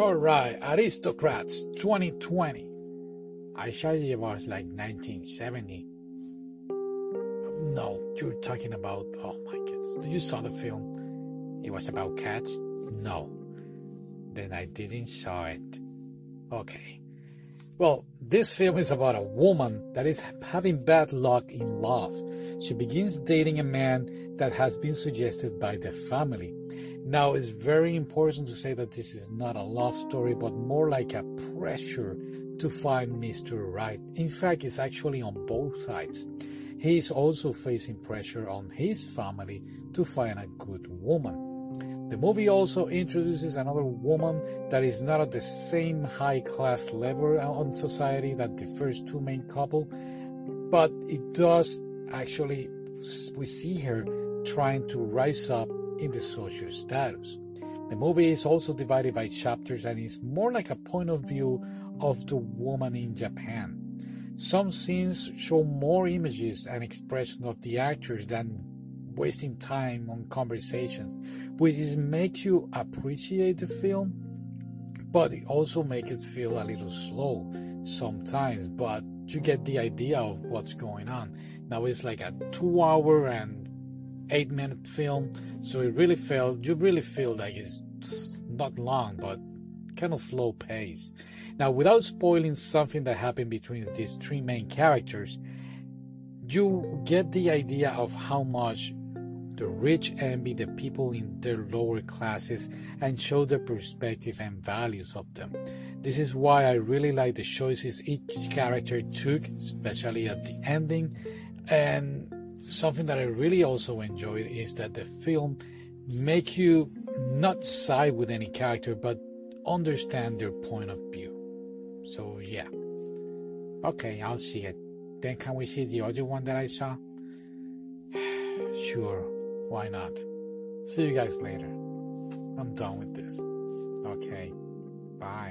All right, Aristocrats 2020. I thought it was like 1970. No, you're talking about. Oh my goodness. Did you saw the film? It was about cats? No. Then I didn't saw it. Okay. Well, this film is about a woman that is having bad luck in love. She begins dating a man that has been suggested by the family. Now, it's very important to say that this is not a love story, but more like a pressure to find Mr. Right. In fact, it's actually on both sides. He is also facing pressure on his family to find a good woman. The movie also introduces another woman that is not at the same high class level on society that the first two main couple, but it does actually, we see her trying to rise up in the social status. The movie is also divided by chapters and is more like a point of view of the woman in Japan. Some scenes show more images and expression of the actors than wasting time on conversations, which makes you appreciate the film, but it also makes it feel a little slow sometimes. But you get the idea of what's going on. Now it's like a two-hour and eight-minute film, so it really felt you really feel like it's not long, but kind of slow pace. Now, without spoiling something that happened between these three main characters, you get the idea of how much the rich envy the people in their lower classes and show the perspective and values of them. This is why I really like the choices each character took, especially at the ending. And something that I really also enjoyed is that the film make you not side with any character but understand their point of view. So yeah. Okay, I'll see it. Then can we see the other one that I saw? sure, why not? See you guys later. I'm done with this. Okay, bye.